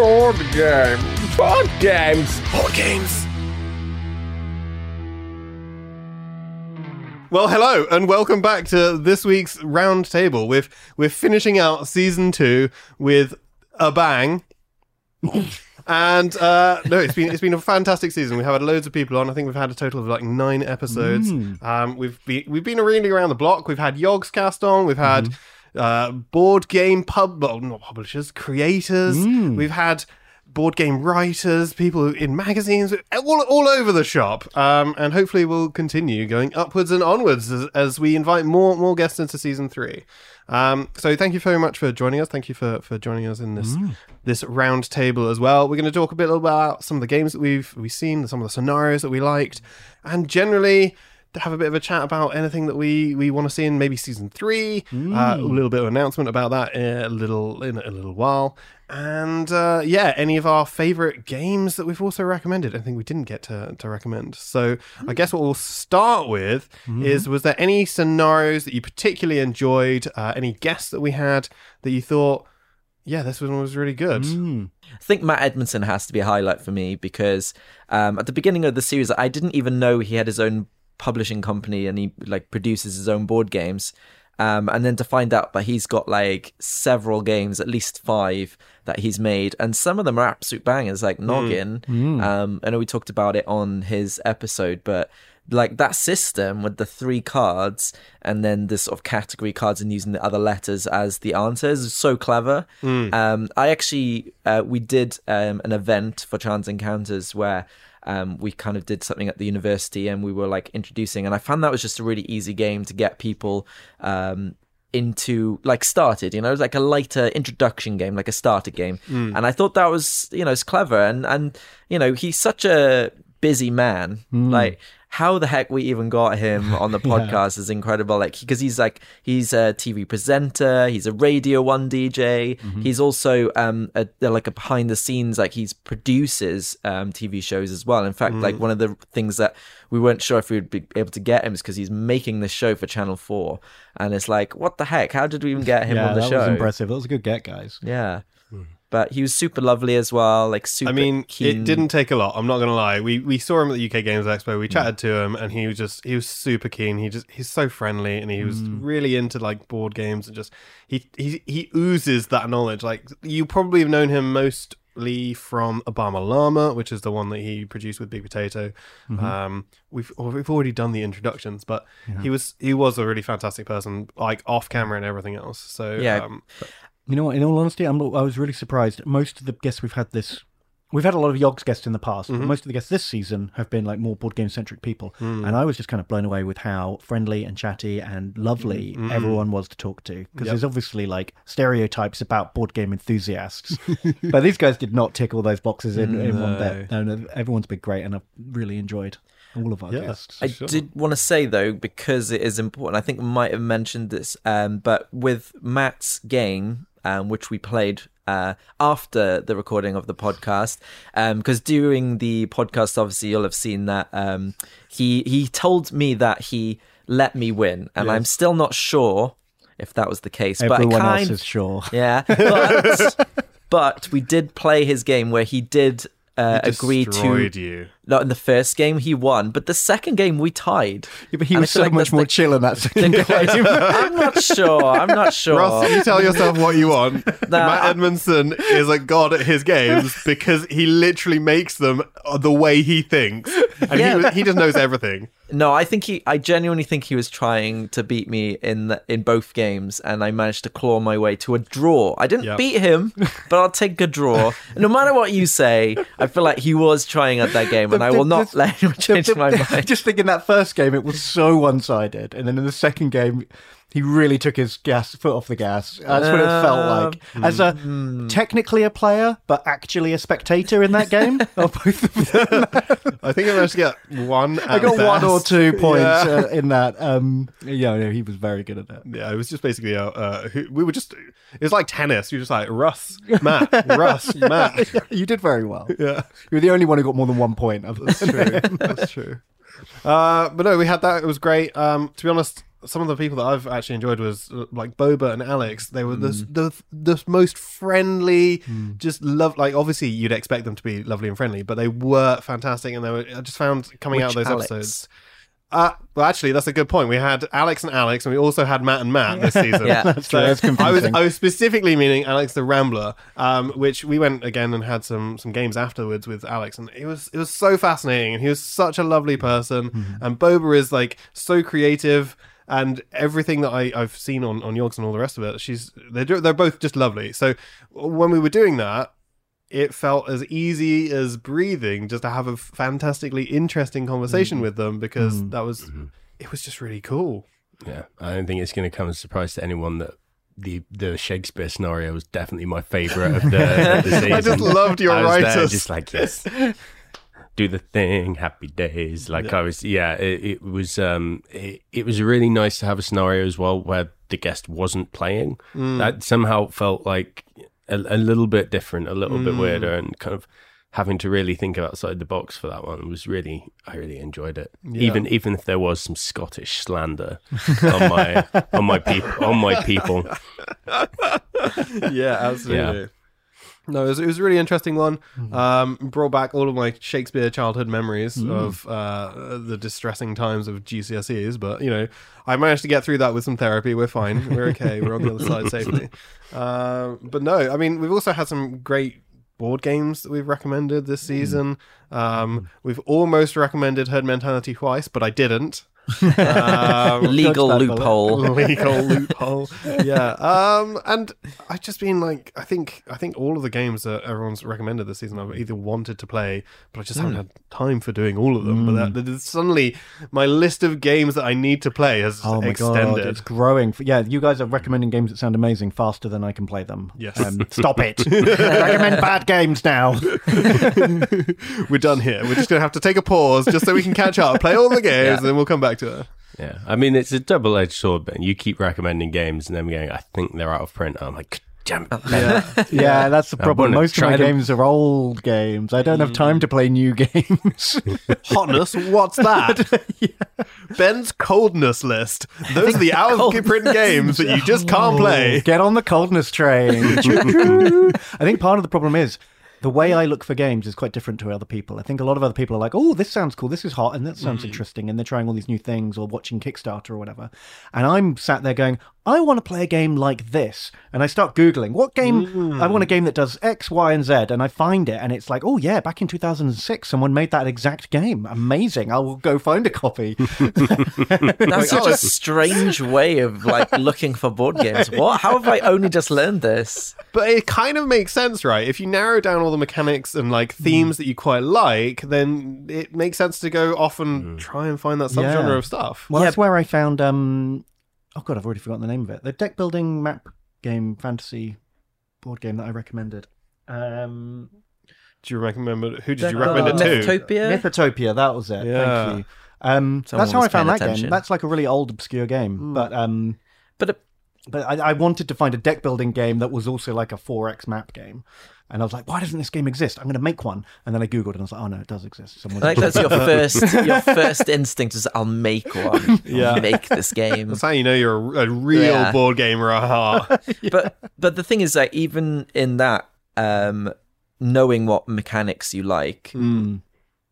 Board game. Board games! Board games! Well, hello and welcome back to this week's round table. We're we're finishing out season two with a bang. and uh, no, it's been it's been a fantastic season. We've had loads of people on. I think we've had a total of like nine episodes. Um, we've been we've been really around the block. We've had Yogscast on. We've had uh, board game pub, well, not publishers, creators. We've had board game writers, people in magazines, all, all over the shop. Um, and hopefully we'll continue going upwards and onwards as, as we invite more more guests into season three. Um, so thank you very much for joining us. Thank you for, for joining us in this this round table as well. We're going to talk a bit about some of the games that we've we've seen, some of the scenarios that we liked, and generally have a bit of a chat about anything that we we want to see in maybe season three. Uh, a little bit of announcement about that in a little in a little while, and uh, yeah, any of our favorite games that we've also recommended. I think we didn't get to to recommend. So I guess what we'll start with is: was there any scenarios that you particularly enjoyed? Uh, any guests that we had that you thought? Yeah, this one was really good. I think Matt Edmondson has to be a highlight for me because um, at the beginning of the series, I didn't even know he had his own publishing company and he like produces his own board games. Um, and then to find out that he's got like several games, at least five that he's made, and some of them are absolute bangers, like Noggin. Um, I know we talked about it on his episode, but like that system with the three cards and then the sort of category cards and using the other letters as the answers is so clever. Um, I actually uh, we did um, an event for Chance Encounters where um, we kind of did something at the university and we were like introducing, and I found that was just a really easy game to get people um, into like started you know? It was like a lighter introduction game like a starter game. And i thought that was you know it's clever and and you know he's such a busy man like how the heck we even got him on the podcast is incredible. Like because he's like he's a tv presenter he's a radio one dj he's also um a, like a behind the scenes like he's produces um tv shows as well. In fact like one of the things that we weren't sure if we would be able to get him is because he's making this show for channel 4 and it's like what the heck? How did we even get him yeah, on the that show? That was impressive. That was a good get, guys. yeah but he was super lovely as well like super I mean, keen. it didn't take a lot. I'm not gonna lie. We we saw him at the UK Games Expo. We chatted to him, and he was just he was super keen. He just he's so friendly, and he was really into like board games, and just he he he oozes that knowledge. Like you probably have known him mostly from Obama Llama, which is the one that he produced with Big Potato. Um, we've we've already done the introductions, but he was he was a really fantastic person, like off camera and everything else. So Yeah. um, You know what? In all honesty, I'm, I was really surprised. Most of the guests we've had this, we've had a lot of Yogs guests in the past, Mm-hmm. but most of the guests this season have been like more board game centric people, Mm. and I was just kind of blown away with how friendly and chatty and lovely everyone was to talk to. Because. Yep. there's obviously like stereotypes about board game enthusiasts, but these guys did not tick all those boxes in, in one bit. No, no, everyone's been great, and I've really enjoyed all of our Yeah. guests. I did want to say though, because it is important. I think we might have mentioned this, um, but with Matt's game, um, which we played uh, after the recording of the podcast, because during the podcast, obviously you'll have seen that um, he he told me that he let me win, and I'm still not sure if that was the case. Everyone but I else is sure. yeah. But, but we did play his game where he did uh, agree to. You. Not in the first game he won, but the second game we tied. Yeah, but he And was so like much more the- chill in that second game. I'm not sure. I'm not sure. Ross, you tell yourself what you want. Nah, Matt Edmondson is a god at his games because he literally makes them the way he thinks, and Yeah. he, he just knows everything. No, I think he. I genuinely think he was trying to beat me in the, in both games, and I managed to claw my way to a draw. I didn't Yep. beat him, but I'll take a draw. no matter what you say, I feel like he was trying at that game, and I will not let him change my mind. Just think in that first game, it was so one sided. And then in the second game, he really took his gas foot off the gas. That's what it felt like. As a technically a player, but actually a spectator in that game. or both of them. I think I managed to get one. I at got one or best. two points uh, in that. Um, yeah, no, he was very good at that. Yeah, it was just basically uh, who- we were just, it was like tennis. You were just like, Russ, Matt, Russ, Matt. You did very well. Yeah, You were the only one who got more than one point. other that's true. That's true. Uh, but no, we had that. It was great. Um, to be honest, some of the people that I've actually enjoyed was uh, like Boba and Alex. They were the, the the most friendly, just love. Like obviously you'd expect them to be lovely and friendly, but they were fantastic, and they were. I just found coming out of those Alex? episodes. Uh, well, actually, that's a good point. We had Alex and Alex, and we also had Matt and Matt this season. Yeah. That's true. That's I was. I was specifically meaning Alex the Rambler, um, which we went again and had some some games afterwards with Alex, and it was it was so fascinating, and he was such a lovely person, Mm-hmm. and Boba is like so creative. And everything that I, I've seen on, on Yogs and all the rest of it, she's they're they're both just lovely. So when we were doing that, it felt as easy as breathing just to have a fantastically interesting conversation Mm. with them because that was it was just really cool. Yeah, I don't think it's going to come as a surprise to anyone that the the Shakespeare scenario was definitely my favorite of the, of the season. I just loved your I was there writers. just like yes, do the thing, happy days. Like I was, yeah, it, it was um, it, it was really nice to have a scenario as well where the guest wasn't playing. Mm. That somehow felt like a, a little bit different, a little Mm. bit weirder, and kind of having to really think outside the box for that one was really I really enjoyed it. Even even if there was some Scottish slander on my on my people on my people. yeah, absolutely. No, it was, it was a really interesting one. Um, brought back all of my Shakespeare childhood memories of uh, the distressing times of GCSEs. But you know, I managed to get through that with some therapy. We're fine. We're okay. We're on the other side safely. Uh, but no, I mean, we've also had some great board games that we've recommended this season. Um, we've almost recommended Herd Mentality twice, but I didn't. Um, Legal Dodge that bullet. loophole. legal loophole. Yeah. Um, and I've just been like, I think, I think all of the games that everyone's recommended this season, I've either wanted to play, but I just Hmm. haven't had time for doing all of them. But that, that- suddenly, my list of games that I need to play has Oh extended. god, it's growing. Yeah, you guys are recommending games that sound amazing faster than I can play them. Yes. Um, stop it. Recommend bad games now. We're done here. We're just gonna have to take a pause just so we can catch up, play all the games, and then we'll come back to it. Yeah, I mean it's a double edged sword. Ben, you keep recommending games, and then going. I think they're out of print. I'm like, damn it. Ben." Yeah, that's the problem. Most of try my them. games are old games. I don't have time to play new games. Hotness, what's that? Ben's coldness list. Those are the out of print games that you just can't play. Get on the coldness train. I think part of the problem is the way mm. I look for games is quite different to other people. I think a lot of other people are like, "Oh, this sounds cool. This is hot, and that sounds mm. interesting," and they're trying all these new things or watching Kickstarter or whatever. And I'm sat there going, "I want to play a game like this," and I start googling what game. I want a game that does X, Y, and Z, and I find it, and it's like, "Oh yeah, back in 2006, someone made that exact game. Amazing! I will go find a copy." That's such a strange way of like looking for board games. What? How have I only just learned this? But it kind of makes sense, right? If you narrow down all the mechanics and like Hmm. themes that you quite like, then it makes sense to go off and try and find that subgenre Yeah. of stuff. Well, Yeah. that's where I found. um Oh god, I've already forgotten the name of it. The deck building map game fantasy board game that I recommended. Um, Do you remember who did you recommend it building- to? Mythotopia. Mythotopia, that was it. Yeah. Thank you. Um, Someone that's how I found paying that attention. game. That's like a really old, obscure game, but um, But it, but I, I wanted to find a deck building game that was also like a 4x map game. And I was like, why doesn't this game exist? I'm going to make one. And then I googled and I was like, oh no, it does exist. Someone I think that's your first your first instinct is I'll make one. Yeah. I'll make this game. That's how you know you're a, a real Yeah. board gamer at heart. But but the thing is that even in that um, knowing what mechanics you like, Mm.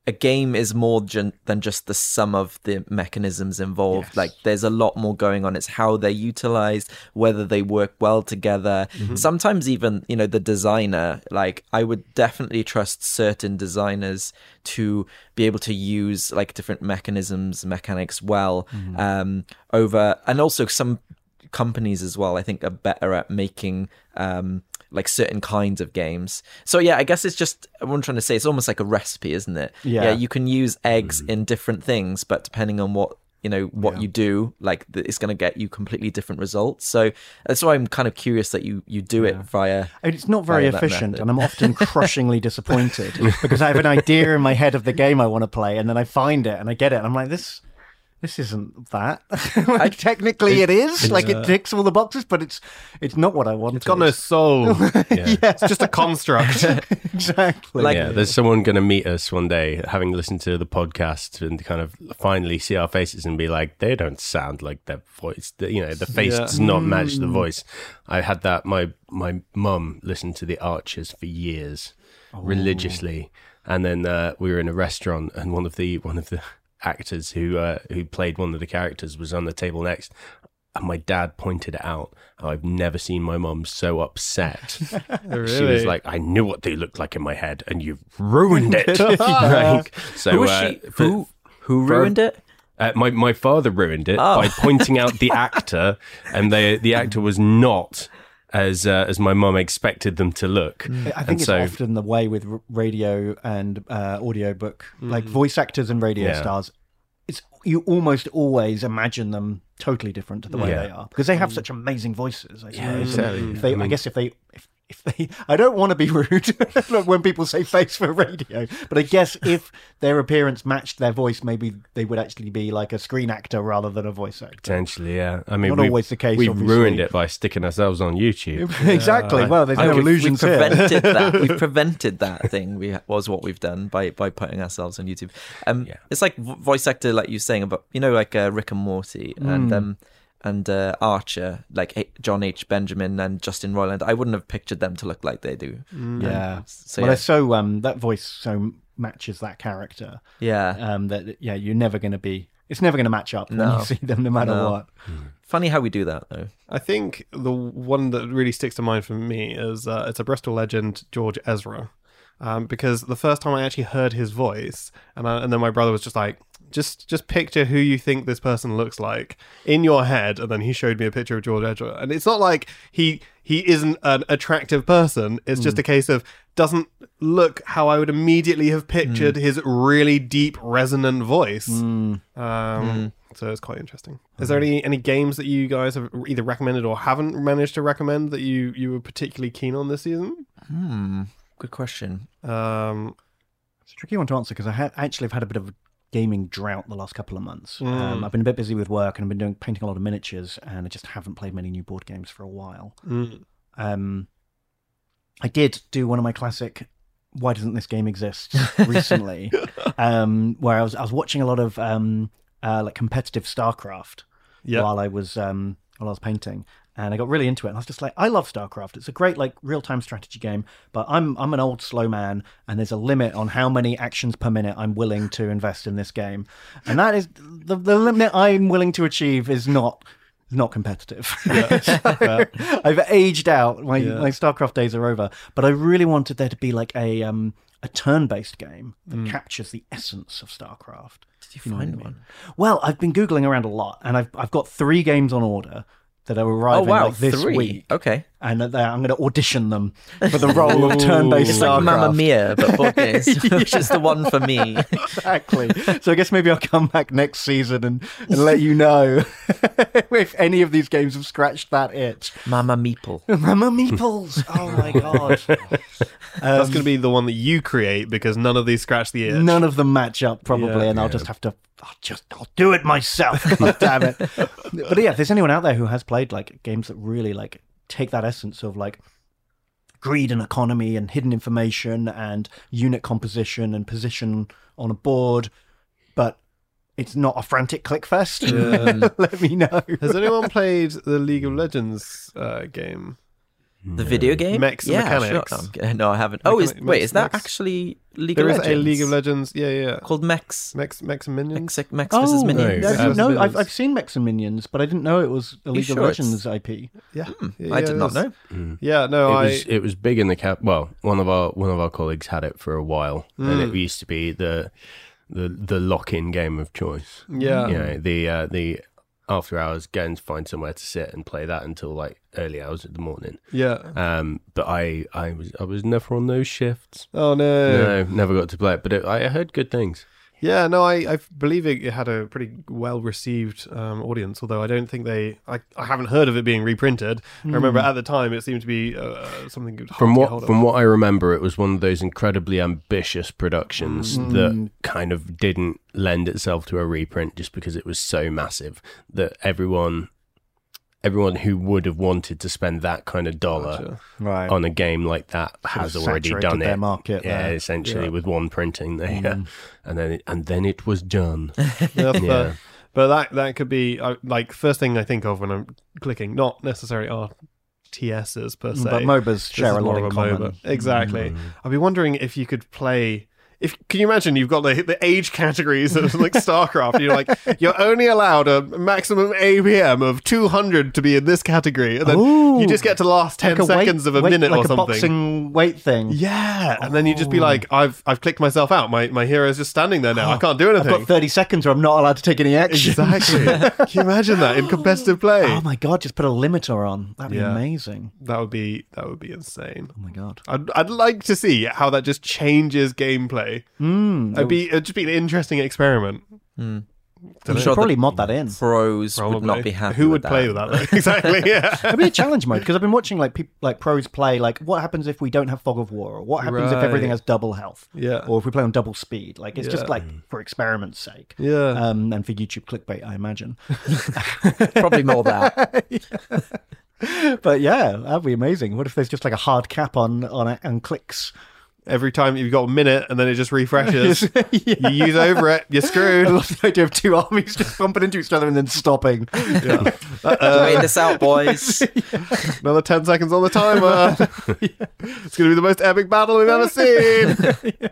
A game is more gen- than just the sum of the mechanisms involved. Yes. Like there's a lot more going on. It's how they're utilized, whether they work well together. Sometimes even, you know, the designer, like I would definitely trust certain designers to be able to use like different mechanisms, mechanics well um over and also some companies as well i think are better at making um like certain kinds of games. So yeah i guess it's just what i'm trying to say it's almost like a recipe isn't it? Yeah. you can use eggs mm-hmm. in different things but depending on what you know what you do like th- it's going to get you completely different results. So that's why i'm kind of curious that you you do it via And it's not very efficient, and I'm often crushingly disappointed because I have an idea in my head of the game I want to play, and then I find it and I get it, and I'm like, this. This isn't that. like, technically, it is. Like it ticks all the boxes, but it's it's not what I wanted. It's got no soul. Yeah. It's just a construct. exactly. Like- yeah, there's someone going to meet us one day, having listened to the podcast, and kind of finally see our faces and be like, they don't sound like their voice. The- You know, the face Yeah. does not match the voice. I had that. My my mum listened to the Archers for years, religiously, and then uh, we were in a restaurant, and one of the one of the actors who uh, who played one of the characters was on the table next. And my dad pointed it out. I've never seen my mum so upset. She was like, "I knew what they looked like in my head, and you've ruined it." Like, so, who was uh, she for- who who for- ruined it uh, my my father ruined it Oh. by pointing out the actor, and the the actor was not as uh, as my mum expected them to look. I think and it's so, often the way with radio and uh, audiobook, like voice actors and radio Yeah. stars. It's you almost always imagine them totally different to the way Yeah. they are because they have such amazing voices. I, suppose. And exactly. if they, I I, guess if they. If, if they, I don't want to be rude when people say face for radio, but I guess if their appearance matched their voice, maybe they would actually be like a screen actor rather than a voice actor. potentially, yeah. I mean, Not always the case, We've obviously. ruined it by sticking ourselves on YouTube. exactly. Well, there's no we've- illusions we've here. prevented that. We've prevented that thing. We was what we've done by by putting ourselves on YouTube. Um, Yeah. it's like voice actor, like you were saying about you know, like uh, Rick and Morty Hmm. and um and uh, Archer, like H- Jon H. Benjamin and Justin Roiland. I wouldn't have pictured them to look like they do. Yeah. So well, yeah, they're so um that voice so matches that character yeah. um that yeah you're never going to be it's never going to match up when No. you see them no matter No. what. Funny how we do that though. I think the one that really sticks to mind for me is uh, it's a Bristol legend, George Ezra, um, because the first time I actually heard his voice, and I, and then my brother was just like, just just picture who you think this person looks like in your head, and then he showed me a picture of George Ezra, and it's not like he he isn't an attractive person. It's just a case of doesn't look how I would immediately have pictured his really deep resonant voice. Um, So it's quite interesting. Is there any any games that you guys have either recommended or haven't managed to recommend that you you were particularly keen on this season? Hmm. Good question. Um, It's a tricky one to answer because I ha- actually have had a bit of a gaming drought the last couple of months. Mm. Um, I've been a bit busy with work and I've been doing painting a lot of miniatures and I just haven't played many new board games for a while. mm, Um, I did do one of my classic "Why doesn't this game exist?" recently, um, where I was I was watching a lot of um, uh, like competitive StarCraft Yeah. while I was um, while I was painting, and I got really into it. And I was just like, I love StarCraft. It's a great like real time strategy game, but I'm I'm an old slow man, and there's a limit on how many actions per minute I'm willing to invest in this game, and that is the the limit I'm willing to achieve is not not competitive. So, I've aged out. My Yeah. my StarCraft days are over. But I really wanted there to be like a um a turn-based game that captures the essence of StarCraft. Did you find one? Well, I've been googling around a lot, and I've I've got three games on order that are Oh arriving wow, like this three. week, Okay. and that I'm going to audition them for the role of turn-based It's StarCraft. like Mamma Mia, but board games, which is the one for me. exactly. So I guess maybe I'll come back next season and, and let you know if any of these games have scratched that itch. Mamma Meeple. Mama Meeples! Oh my god! that's going to be the one that you create because none of these scratch the itch. None of them match up probably, Yeah. and I'll just have to. I'll just I'll do it myself. God damn it! but yeah, if there's anyone out there who has played like games that really like take that essence of like greed and economy and hidden information and unit composition and position on a board, but it's not a frantic click fest. Let me know. Has anyone played the League of Legends uh, game? The video game? Mechs and yeah, Mechanics. Sure. No, I'm- No, I haven't. Oh, is, Mechanic- wait, is that Mechs. actually League There of is Legends? a League of Legends. Yeah, yeah. called Mechs. Mex, Mex and Minions. Mex, Mex versus Oh, Minions. no. I Yeah. didn't know. Minions. I've, I've seen Mechs and Minions, but I didn't know it was a League sure of it's- Legends IP. Yeah. yeah, I did not is. know. Yeah, no, it I. was it was big in the cap. Well, one of our one of our colleagues had it for a while, and Mm. it used to be the the the lock in game of choice. yeah. You know, the uh, the after hours going to find somewhere to sit and play that until like early hours of the morning. Yeah. Um, but I I was I was never on those shifts. Oh no. No, never got to play it. But it, I heard good things. Yeah, no, I, I believe it, it had a pretty well received um, audience. Although I don't think they, I, I haven't heard of it being reprinted. I remember at the time it seemed to be uh, something hard From to get what hold of. from what I remember, it was one of those incredibly ambitious productions Mm. that kind of didn't lend itself to a reprint just because it was so massive that everyone everyone who would have wanted to spend that kind of dollar Gotcha. Right. on a game like that has already saturated done their it. market yeah, there. essentially Yeah. with one printing there, yeah. Mm-hmm. and then it, and then it was done. Yeah, that's Yeah. But that that could be uh, like first thing I think of when I'm clicking, not necessarily RTSs per mm, se. But MOBAs share a lot more in of common. MOBA. Exactly. Mm. I'd be wondering if you could play. If can you imagine you've got the the age categories of like StarCraft, you're like you're only allowed a maximum APM of 200 to be in this category, and then Ooh. you just get to the last 10 Like a weight- seconds of a weight- minute like or a something. boxing weight thing. Yeah, and then you just be oh. like, I've I've clicked myself out. My my hero's just standing there now. I can't do anything I've got 30 seconds or I'm not allowed to take any action. Exactly. Can you imagine that in competitive play? Oh my god, just put a limiter on. That'd be Yeah. amazing. That would be that would be insane. Oh my god. I'd I'd like to see how that just changes gameplay. Mm. It'd be it'd just be an interesting experiment. I'm You sure should probably mod that in. pros Probably. would not be happy. Who would with play with that? though? exactly. Yeah. It'd be a challenge mode because I've been watching like people like pros play like what happens if we don't have fog of war or what happens if everything has double health Yeah. or if we play on double speed like it's just Yeah. like for experiment's sake Yeah. um and for YouTube clickbait I imagine Probably more that. but yeah that'd be amazing what if there's just like a hard cap on on it and clicks Every time you've got a minute and then it just refreshes. You use over it, you're screwed. I screwed. love the idea of two armies just bumping into each other and then stopping Yeah. Wait this out, boys. Another 10 seconds on the timer. It's going to be the most epic battle we've ever seen.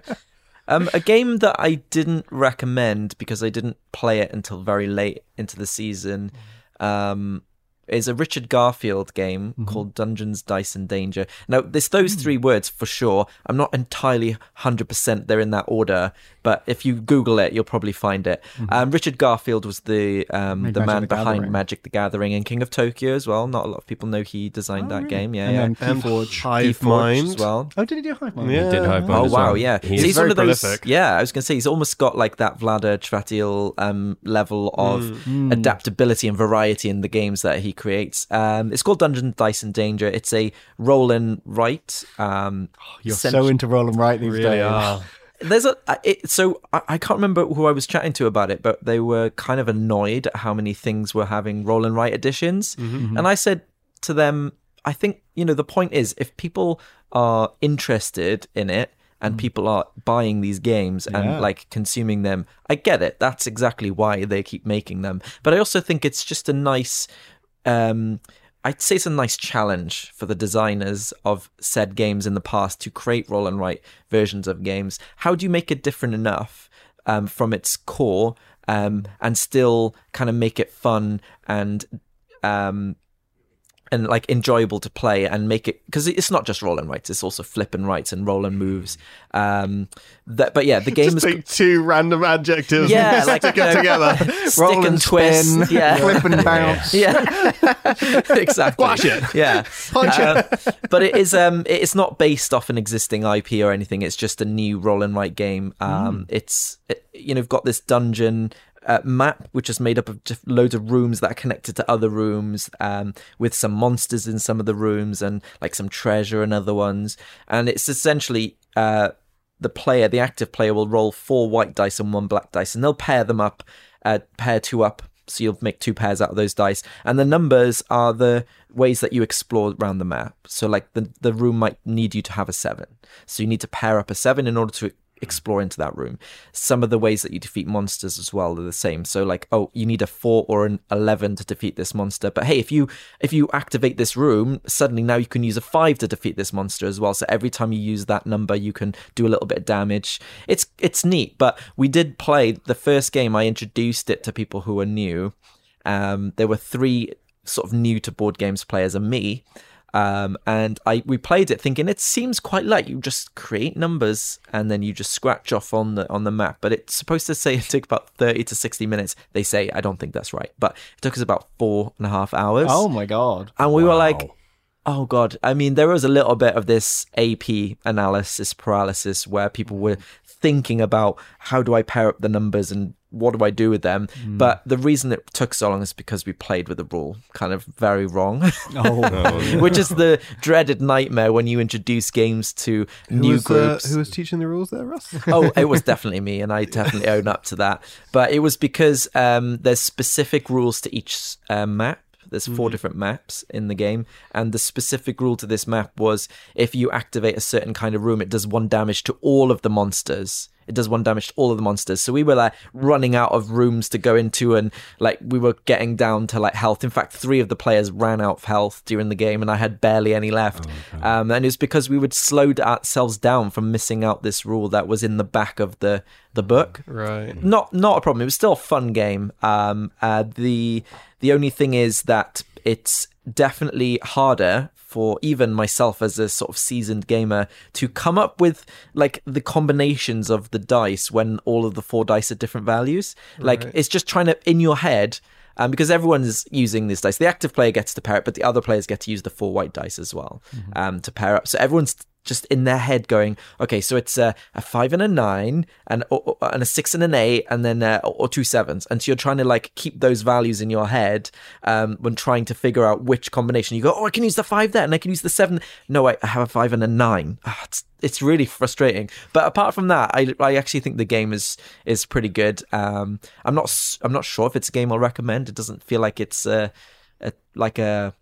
Um, a game that I didn't recommend because I didn't play it until very late into the season um, is a Richard Garfield game called Dungeons, Dice, and Danger. Now, there's those three words for sure. I'm not entirely 100% they're in that order, but if you Google it, you'll probably find it. Um, Richard Garfield was the um, the Magic man the behind Gathering. Magic the Gathering and King of Tokyo as well. Not a lot of people know he designed that game. Yeah, and yeah. then And Keyforge Hive Keyforge Mind. as well. oh did he do Hive Mind Yeah. He did Hive Mind Oh as wow, well. yeah. He's So he's very one of those. prolific. Yeah, I was gonna say he's almost got like that Vlaada Chvátil um, level of Mm. adaptability and variety in the games that he creates. Um, it's called Dungeons, Dice, and Danger. It's a roll and write. Um, you're cent- so into roll and write these Really days are. there's a it, so I, I can't remember who I was chatting to about it, but they were kind of annoyed at how many things were having roll and write editions, and I said to them, I think you know the point is if people are interested in it and people are buying these games and Yeah. like consuming them, I get it. That's exactly why they keep making them. But I also think it's just a nice. Um, I'd say it's a nice challenge for the designers of said games in the past to create roll and write versions of games. How do you make it different enough um, from its core um, and still kind of make it fun and um, and like enjoyable to play and make it because it's not just roll and writes; it's also flip and writes and roll and moves. Um, that, but yeah, the game Just is take two random adjectives yeah, and like stick it you know, together. stick roll and, and twist, spin yeah, flip and bounce yeah, exactly. Squash it. Yeah, Punch Um, but it is um, it's not based off an existing IP or anything. It's just a new roll and write game. Um, it's it, you know, got this dungeon. Uh, map which is made up of just loads of rooms that are connected to other rooms um, with some monsters in some of the rooms and like some treasure in other ones and it's essentially uh, the player, the active player, will roll four white dice and one black dice, and they'll pair them up, uh, pair two up. So you'll make two pairs out of those dice, and the numbers are the ways that you explore around the map. So like the the room might need you to have a seven, so you need to pair up a seven in order to explore into that room. Some of the ways that you defeat monsters as well are the same. So like, oh, you need a four or an eleven to defeat this monster. But hey, if you if you activate this room, suddenly now you can use a five to defeat this monster as well. So every time you use that number, you can do a little bit of damage. It's it's neat. But we did play the first game. I introduced it to people who are new. Um, there were three sort of new to board games players and me. Um, and I we played it thinking it seems quite light. You just create numbers and then you just scratch off on the on the map. But it's supposed to say it took about thirty to sixty minutes. They say I don't think that's right, but it took us about four and a half hours. Oh my god! And we were like, oh god. I mean, there was a little bit of this AP analysis paralysis where people were thinking about how do I pair up the numbers and what do I do with them? Hmm. But the reason it took so long is because we played with the rule kind of very wrong. Oh, which is the dreaded nightmare when you introduce games to new was, uh, groups. who was teaching the rules there, Russ? oh, it was definitely me, and I definitely own up to that. But it was because um, there's specific rules to each uh, map. There's four different maps in the game, and the specific rule to this map was if you activate a certain kind of room, it does one damage to all of the monsters. It does one damage to all of the monsters. So we were like running out of rooms to go into, and like we were getting down to like health. In fact, three of the players ran out of health during the game, and I had barely any left. um, and it was because we would slow ourselves down from missing out this rule that was in the back of the the book right. not not a problem. It was still a fun game. Um, uh, the the only thing is that it's definitely harder for even myself as a sort of seasoned gamer to come up with like the combinations of the dice when all of the four dice are different values. Like it's just trying to in your head. Um, because everyone's using this dice. The active player gets to pair it, but the other players get to use the four white dice as well um, to pair up. So everyone's just in their head going, okay, so it's a, a five and a nine, and or, and a six and an eight, and then uh, or two sevens, and so you're trying to like keep those values in your head um, when trying to figure out which combination. You go, oh, I can use the five there, and I can use the seven. No, I, I have a five and a nine. Ah, it's it's really frustrating. But apart from that, I I actually think the game is is pretty good. Um, I'm not I'm not sure if it's a game I'll recommend. It doesn't feel like it's a, a like a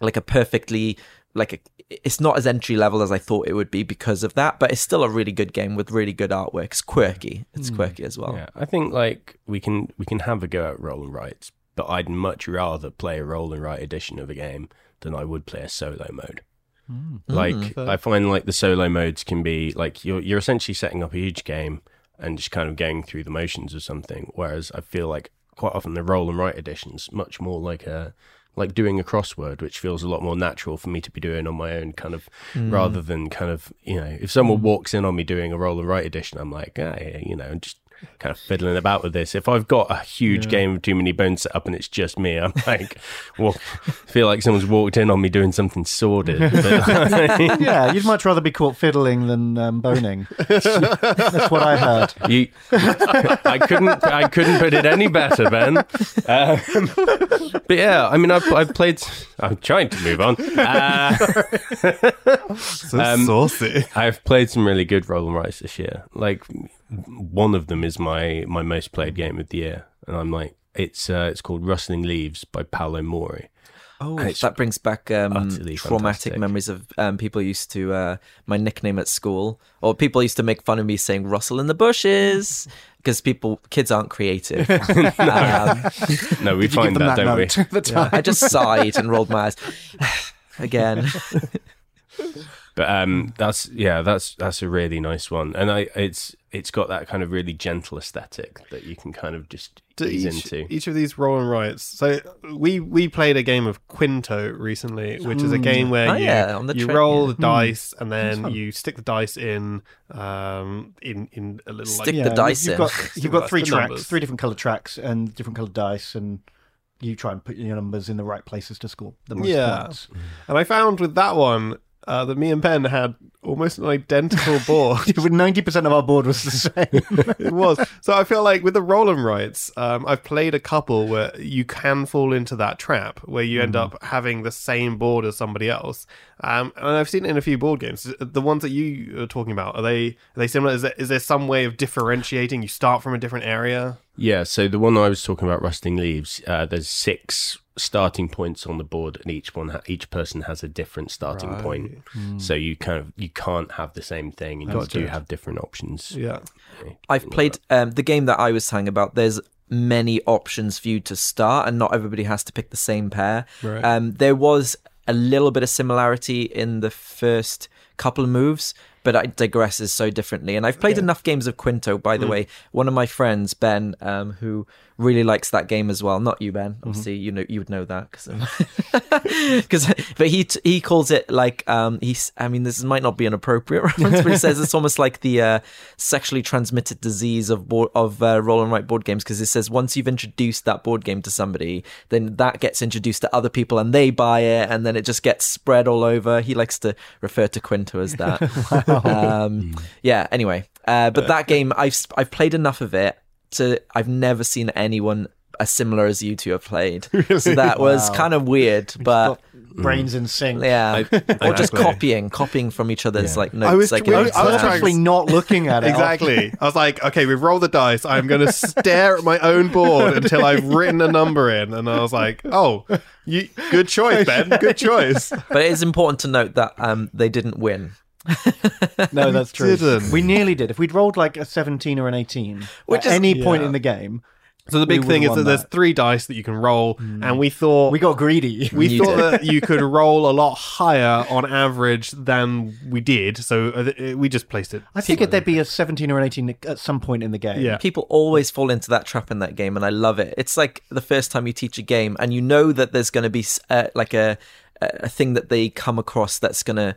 like a perfectly like a, it's not as entry level as I thought it would be because of that, but it's still a really good game with really good artwork. It's quirky. It's hmm. quirky as well. Yeah, I think like we can we can have a go at roll and writes, but I'd much rather play a roll and write edition of a game than I would play a solo mode. Hmm. Mm, like I find like the solo modes can be like you're you're essentially setting up a huge game and just kind of going through the motions of something. Whereas I feel like quite often the roll and write editions much more like a like doing a crossword, which feels a lot more natural for me to be doing on my own, kind of rather than kind of you know if someone walks in on me doing a roll and write edition, I'm like, ah, yeah, you know, just kind of fiddling about with this. If I've got a huge game of too many bones set up and it's just me, I'm like, well, feel like someone's walked in on me doing something sordid. But, yeah, you'd much rather be caught fiddling than um, boning. That's what I heard. you, I couldn't, I couldn't put it any better, Ben. Um, but yeah, I mean, I've, I've played. I'm trying to move on. Uh, So Um, saucy. I've played some really good roll and writes this year. Like one of them is my my most played game of the year, and I'm like, it's uh, it's called Rustling Leaves by Paolo Mori. Oh, that brings back um, traumatic fantastic. memories of um, people used to uh, my nickname at school, or people used to make fun of me saying "rustle in the bushes" because people kids aren't creative. um, No, we find that, that, don't we? note at the time? I just sighed and rolled my eyes again. But um, that's yeah, that's that's a really nice one, and I it's it's got that kind of really gentle aesthetic that you can kind of just to ease each, into. each of these roll and writes. So we we played a game of Qwinto recently, which is a game where Oh, you, yeah, on the you train, roll yeah. the dice and then you stick the dice in um in in a little Stick like the dice you've in. got you've got three tracks, numbers. three different coloured tracks, and different coloured dice, and you try and put your numbers in the right places to score the most Yeah. points. and I found with that one uh, that me and Ben had almost an identical board. With ninety percent of our board was the same. it was. So I feel like with the roll and rights, um, I've played a couple where you can fall into that trap where you end up having the same board as somebody else. Um, and I've seen it in a few board games. The ones that you are talking about are they are they similar? Is there, is there some way of differentiating? You start from a different area. Yeah, so the one I was talking about, Rustling Leaves, uh, there's six starting points on the board, and each one, ha- each person has a different starting point. So you kind of you can't have the same thing, and you Gotcha. do have different options. Yeah. I've played um, the game that I was saying about. There's many options for you to start, and not everybody has to pick the same pair. Right. Um, there was a little bit of similarity in the first couple of moves, but it digresses so differently. And I've played enough games of Qwinto, by the way. One of my friends, Ben, um, who really likes that game as well. Not you, Ben. Obviously, you know you would know that because, but he t- he calls it like um he's. I mean, this might not be an appropriate reference, but he says it's almost like the uh, sexually transmitted disease of board, of uh, roll and write board games because it says once you've introduced that board game to somebody, then that gets introduced to other people and they buy it, and then it just gets spread all over. He likes to refer to Qwinto as that. um, yeah. Anyway, uh, but that game I've I've played enough of it to I've never seen anyone as similar as you two have played. So that was Wow. kind of weird, but brains in sync. yeah, or just Exactly. copying, copying from each other's like notes. I was- like we- in I I was Excel. was actually not looking at it. Exactly. I was like, okay, we've rolled the dice. I'm going to stare at my own board until I've written a number in. And I was like, oh, you, good choice, Ben. Good choice. but it is important to note that um, they didn't win. No, that's true. didn't. We nearly did. If we'd rolled like a 17 or an 18 Which at is- any point yeah. in the game, So the big We thing is would've that won there's that. three dice that you can roll. And we thought. we got greedy. we You thought did. that you could roll a lot higher on average than we did, so uh, th- we just placed it. I figured there'd be a 17 or an 18 at some point in the game. Yeah. People always fall into that trap in that game, and I love it. It's like the first time you teach a game, and you know that there's going to be uh, like a a thing that they come across that's going to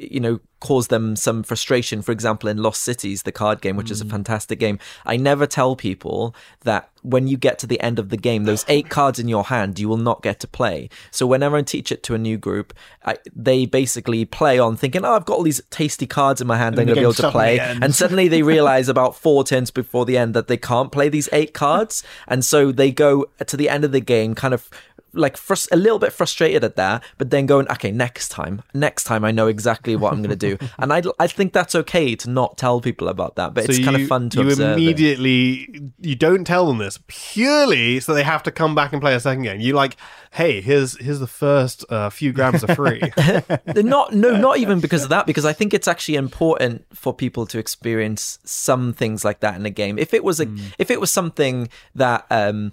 you know cause them some frustration for example in lost cities the card game which is a fantastic game. I never tell people that when you get to the end of the game those eight cards in your hand you will not get to play. So whenever i teach it to a new group I, they basically play on thinking oh i've got all these tasty cards in my hand i'm going to be able to play. and suddenly they realize about four turns before the end that they can't play these eight cards. And so they go to the end of the game kind of like a little bit frustrated at that but then going okay next time next time i know exactly what i'm going to do and I, I think that's okay to not tell people about that but it's so kind of fun to you observe it. immediately you don't tell them this purely so they have to come back and play a second game. You like, hey, here's here's the first uh, few grams are free. Not no not even because of that because i think it's actually important for people to experience some things like that in a game if it was a if it was something that um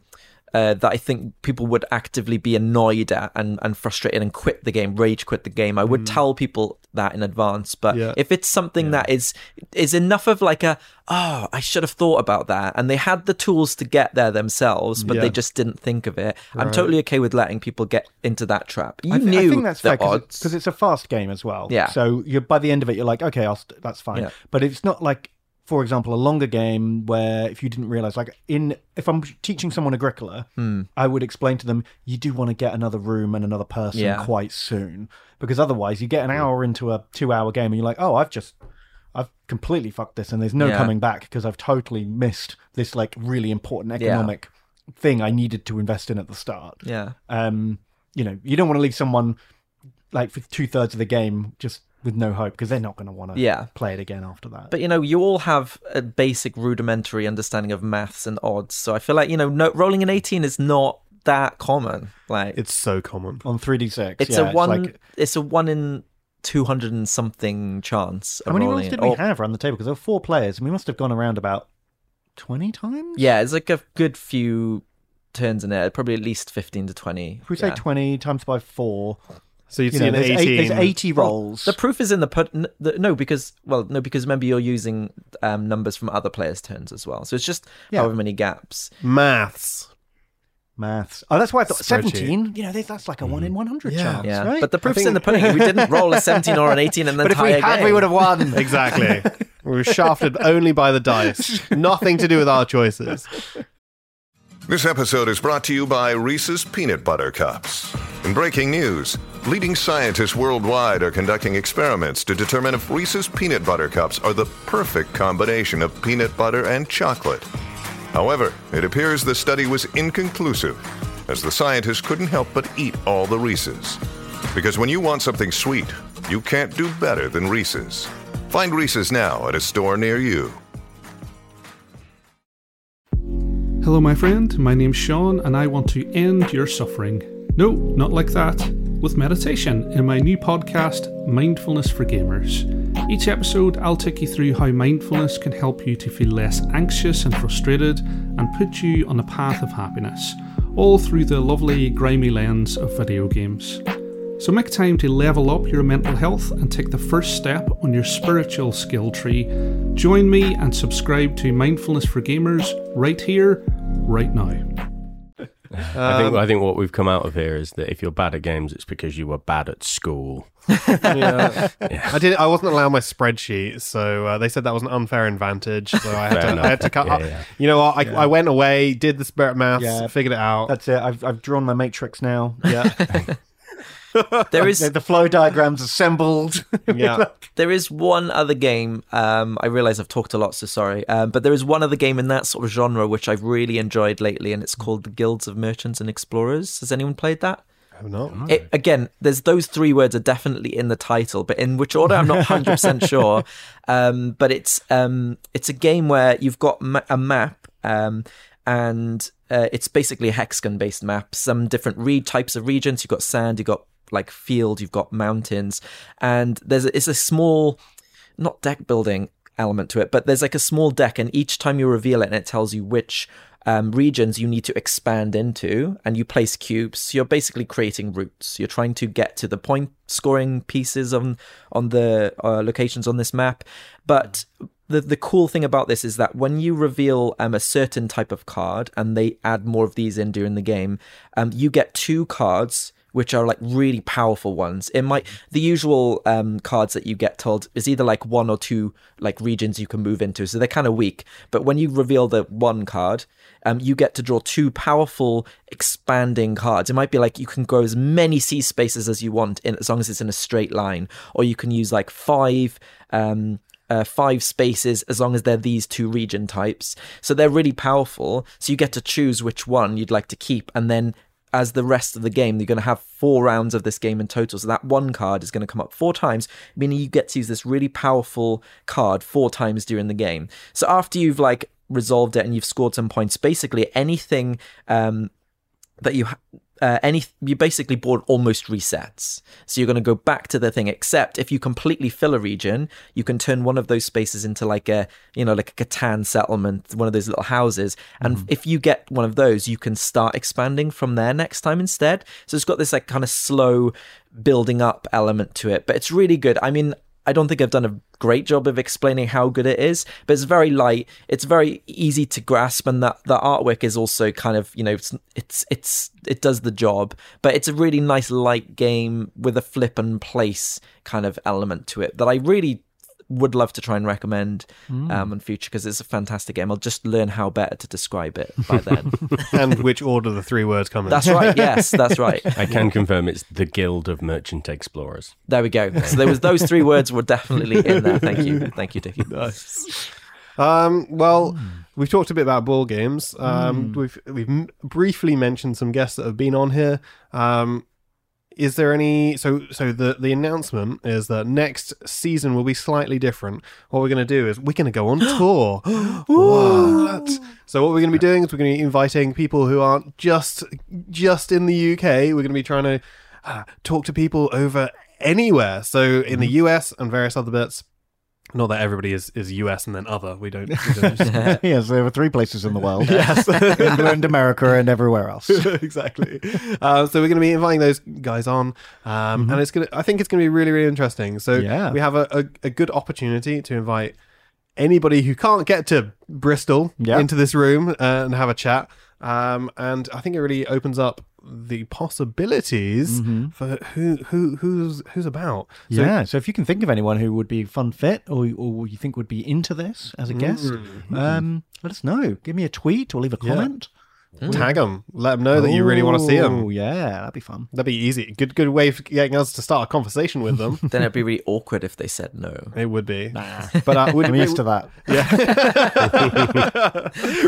uh, that I think people would actively be annoyed at and, and frustrated and quit the game, rage quit the game. I would tell people that in advance. But Yeah. if it's something that is is enough of like a oh, I should have thought about that, and they had the tools to get there themselves, but Yeah. they just didn't think of it. I'm totally okay with letting people get into that trap. You I, th- knew I think that's the fair odds. because it's a fast game as well. Yeah. So you're by the end of it, you're like, okay, I'll st- that's fine. Yeah. But it's not like, for example, a longer game where if you didn't realize, like in if I'm teaching someone Agricola, Hmm. I would explain to them, you do want to get another room and another person Yeah. quite soon because otherwise you get an hour into a two-hour game and you're like, oh, I've just. I've completely fucked this, and there's no Yeah. coming back because I've totally missed this like really important Yeah. economic thing I needed to invest in at the start yeah. um, you know, you don't want to leave someone like for two thirds of the game just with no hope because they're not going to want to Yeah. play it again after that. But you know, you all have a basic rudimentary understanding of maths and odds, so I feel like you know, no, rolling an eighteen is not that common. Like it's so common. on 3d6, it's yeah, a one, like- it's a one in two hundred and something chance. Of how many rolling rolls did we Or- have around the table? Because there were four players, and we must have gone around about twenty times. Yeah, it's like a good few turns in there. probably at least fifteen to twenty. If we say twenty times by four, So you'd you see know, an there's, 18. eight, there's eighty rolls. The proof is in the put. n- the- No, because well, no, because remember you're using um, numbers from other players' turns as well, so it's just Yeah. however many gaps. Maths. Maths. Oh, that's why I thought seventeen. You know, that's like a one in one hundred Yeah. chance. Yeah, right? but the proof's think- in the pudding. We didn't roll a seventeen or an eighteen, and then but if we had, we would have won. Exactly. we were shafted only by the dice. Nothing to do with our choices. This episode is brought to you by Reese's Peanut Butter Cups. In breaking news, leading scientists worldwide are conducting experiments to determine if Reese's Peanut Butter Cups are the perfect combination of peanut butter and chocolate. However, it appears the study was inconclusive, as the scientists couldn't help but eat all the Reese's. Because when you want something sweet, you can't do better than Reese's. Find Reese's now at a store near you. Hello, my friend. My name's Sean, and I want to end your suffering. No, not like that. With meditation in my new podcast, Mindfulness for Gamers. Each episode, I'll take you through how mindfulness can help you to feel less anxious and frustrated and put you on a path of happiness, all through the lovely, grimy lens of video games. So make time to level up your mental health and take the first step on your spiritual skill tree. Join me and subscribe to Mindfulness for Gamers right here, right now. I think I think what we've come out of here is that if you're bad at games, it's because you were bad at school. yeah. I did. I wasn't allowed my spreadsheet, so uh, they said that was an unfair advantage. So I had, to, I had to cut. Yeah, yeah. You know what? I, I went away, did the spirit maths, Yeah. figured it out. That's it. I've, I've drawn my matrix now. yeah, There is The, the flow diagram's assembled. yeah. There is one other game. Um, I realize I've talked a lot, so sorry. Um, but there is one other game in that sort of genre which I've really enjoyed lately, and it's called the Guilds of Merchants and Explorers. Has anyone played that? I'm not. It, again, there's those three words are definitely in the title, but in which order I'm not 100 percent sure. Um, but it's um, it's a game where you've got ma- a map, um, and uh, it's basically a hexagon based map. Some different re- types of regions. You've got sand. You've got like field. You've got mountains, and there's a, it's a small, not deck building element to it, but there's like a small deck, and each time you reveal it, and it tells you which um, regions you need to expand into, and you place cubes. You're basically creating routes. You're trying to get to the point scoring pieces on on the uh, locations on this map. But the the cool thing about this is that when you reveal um, a certain type of card, and they add more of these in during the game, um, you get two cards which are like really powerful ones. It might the usual um, cards that you get told is either like one or two like regions you can move into, so they're kind of weak. But when you reveal the one card, um, you get to draw two powerful expanding cards. It might be like you can go as many sea spaces as you want in as long as it's in a straight line, or you can use like five. Um, uh, five spaces as long as they're these two region types. So they're really powerful. So you get to choose which one you'd like to keep, and then as the rest of the game, you're going to have four rounds of this game in total. So that one card is going to come up four times, meaning you get to use this really powerful card four times during the game. So after you've like resolved it and you've scored some points, basically anything um, that you ha- uh, any you basically board almost resets. So you're going to go back to the thing. Except if you completely fill a region, you can turn one of those spaces into like a you know like a Catan settlement, one of those little houses. And if you get one of those, you can start expanding from there next time instead. So it's got this like kind of slow building up element to it, but it's really good. I mean. I don't think I've done a great job of explaining how good it is, but it's very light. It's very easy to grasp, and that the artwork is also kind of you know it's it's it's it does the job. But it's a really nice light game with a flip and place kind of element to it that I really would love to try and recommend um, in future because it's a fantastic game. I'll just learn how better to describe it by then. and which order the three words come in. that's right. Yes, that's right. I can confirm it's the Guild of Merchant Explorers. There we go. So there was those three words were definitely in there. Thank you, thank you, Dicky. Um, well, we've talked a bit about ball games. Um, We've we've m- briefly mentioned some guests that have been on here. Um, is there any? So so the the announcement is that next season will be slightly different. What we're going to do is we're going to go on tour. what? So what we're going to be doing is we're going to be inviting people who aren't just just in the UK. We're going to be trying to uh, talk to people over anywhere. So in the US and various other bits. Not that everybody is, is US and then other. We don't. We don't yes, there are three places in the world. yes, England, America, and everywhere else. exactly. Uh, so we're going to be inviting those guys on, um, and it's going. to I think it's going to be really, really interesting. So Yeah. we have a, a, a good opportunity to invite anybody who can't get to Bristol Yeah. into this room uh, and have a chat. Um, and I think it really opens up the possibilities for who who who's who's about. So yeah, so if you can think of anyone who would be fun fit or, or you think would be into this as a guest, um, let us know. Give me a tweet or leave a Yeah. Comment. tag them. Let them know that you really want to see them. Oh, yeah, that'd be fun. That'd be easy. Good good way of getting us to start a conversation with them. Then it'd be really awkward if they said no. It would be. Nah. But uh, would, I'm used to that. Yeah.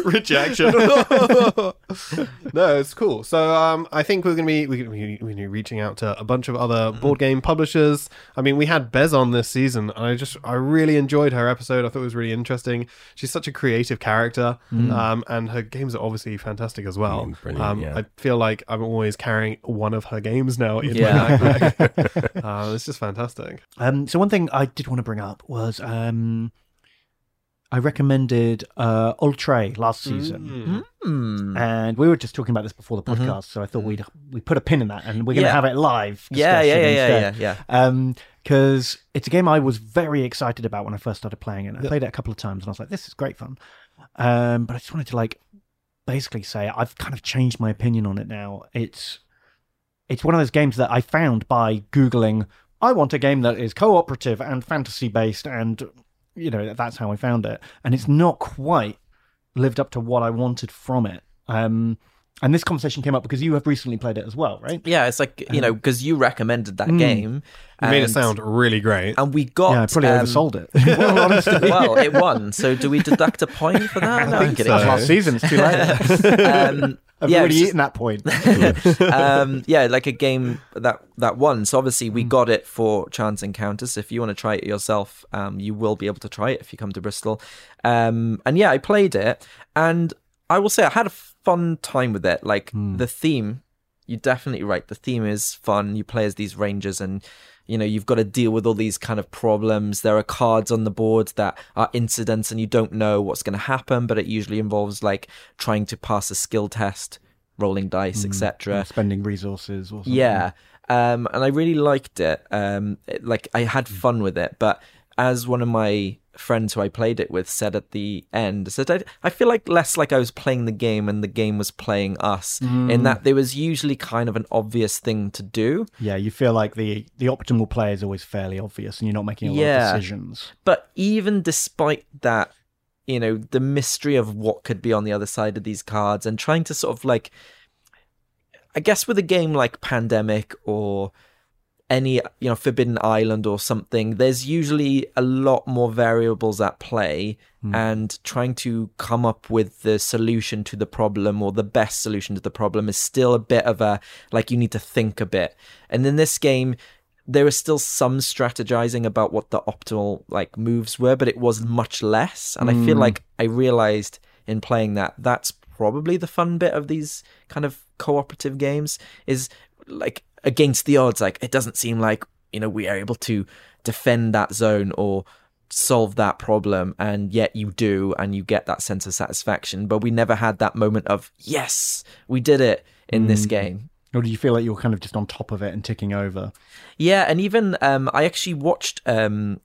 Rejection. no, it's cool. So um, I think we're gonna be we're gonna be, we're gonna be reaching out to a bunch of other board game publishers. I mean, we had Bez on this season, and I just I really enjoyed her episode. I thought it was really interesting. She's such a creative character, um, and her games are obviously fantastic. Fantastic as well. Mm, um, yeah. I feel like I'm always carrying one of her games now in Yeah. my backpack. uh, it's just fantastic. Um, so one thing I did want to bring up was um, I recommended uh, Ultra last season, Hmm. and we were just talking about this before the podcast. So I thought we'd we put a pin in that, and we're going to Yeah. have it live. Yeah, yeah, discussion yeah, yeah, yeah, yeah. Um, because it's a game I was very excited about when I first started playing it. I played it a couple of times, and I was like, "This is great fun." Um, but I just wanted to like basically say I've kind of changed my opinion on it now. It's it's one of those games that I found by googling. I want a game that is cooperative and fantasy based, and you know that's how I found it. And it's not quite lived up to what I wanted from it. Um, and this conversation came up because you have recently played it as well, right? Yeah, it's like you know because you recommended that game. You made it sound really great. and we got. yeah, I probably um, oversold it. well, honestly. well, it won. So do we deduct a point for that? No, I'm kidding. That's last season. It's too late. Um, I've yeah, already it's eaten that point. um, yeah, like a game that that won. So obviously we got it for Chance Encounters. If you want to try it yourself, um, you will be able to try it if you come to Bristol. Um, and yeah, I played it, and I will say I had a fun time with it. Like Hmm. the theme, you're definitely right. The theme is fun. You play as these rangers and you know you've got to deal with all these kind of problems there are cards on the board that are incidents and you don't know what's going to happen but it usually involves like trying to pass a skill test rolling dice etc Spending resources or something. yeah um and i really liked it um it- like i had fun with it but as one of my friends who i played it with said at the end said i, I feel like less like i was playing the game and the game was playing us in that mm. there was usually kind of an obvious thing to do Yeah, you feel like the the optimal play is always fairly obvious, and you're not making a lot Yeah. of decisions. But even despite that, you know, the mystery of what could be on the other side of these cards and trying to sort of like, I guess with a game like Pandemic or any, you know, Forbidden Island or something, there's usually a lot more variables at play hmm. and trying to come up with the solution to the problem or the best solution to the problem is still a bit of a, like, you need to think a bit. And in this game, there was still some strategizing about what the optimal like moves were, but it was much less. And I feel hmm. like I realized in playing that that's probably the fun bit of these kind of cooperative games is like against the odds. Like it doesn't seem like you know we are able to defend that zone or solve that problem. And yet you do and you get that sense of satisfaction. But we never had that moment of yes we did it in this game. Or do you feel like you're kind of just on top of it and ticking over? Yeah, and even um, I actually watched um,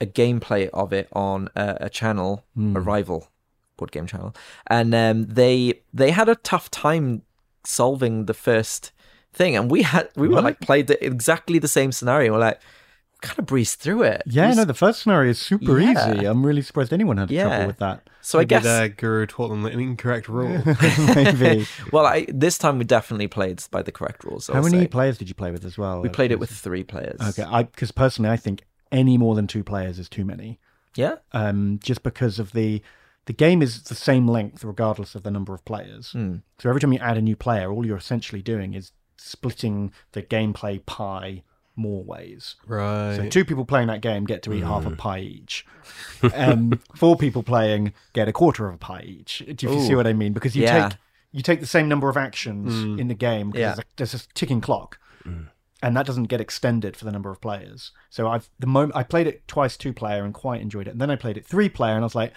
a gameplay of it on a, a channel, a rival board game channel, and um, they they had a tough time solving the first thing, and we had we were like played the, exactly the same scenario. We're like, kind of breezed through it. Yeah, was- no, the first scenario is super Yeah. easy. I'm really surprised anyone had Yeah. trouble with that. so I Maybe guess their guru taught them an incorrect rule. Maybe. well, I this time we definitely played by the correct rules. How many players did you play with as well? We played it with three players. Okay, I because personally I think any more than two players is too many. Yeah. Um, just because of the the game is the same length regardless of the number of players. Hmm. So every time you add a new player, all you're essentially doing is splitting the gameplay pie more ways. right. So two people playing that game get to eat half a mm. pie each. Um, four people playing get a quarter of a pie each. Do you see what I mean? Because you Yeah. take you take the same number of actions mm. in the game. 'cause Yeah. There's, a, there's a ticking clock, mm. and that doesn't get extended for the number of players. So I've the moment I played it twice two player and quite enjoyed it, and then I played it three player and I was like,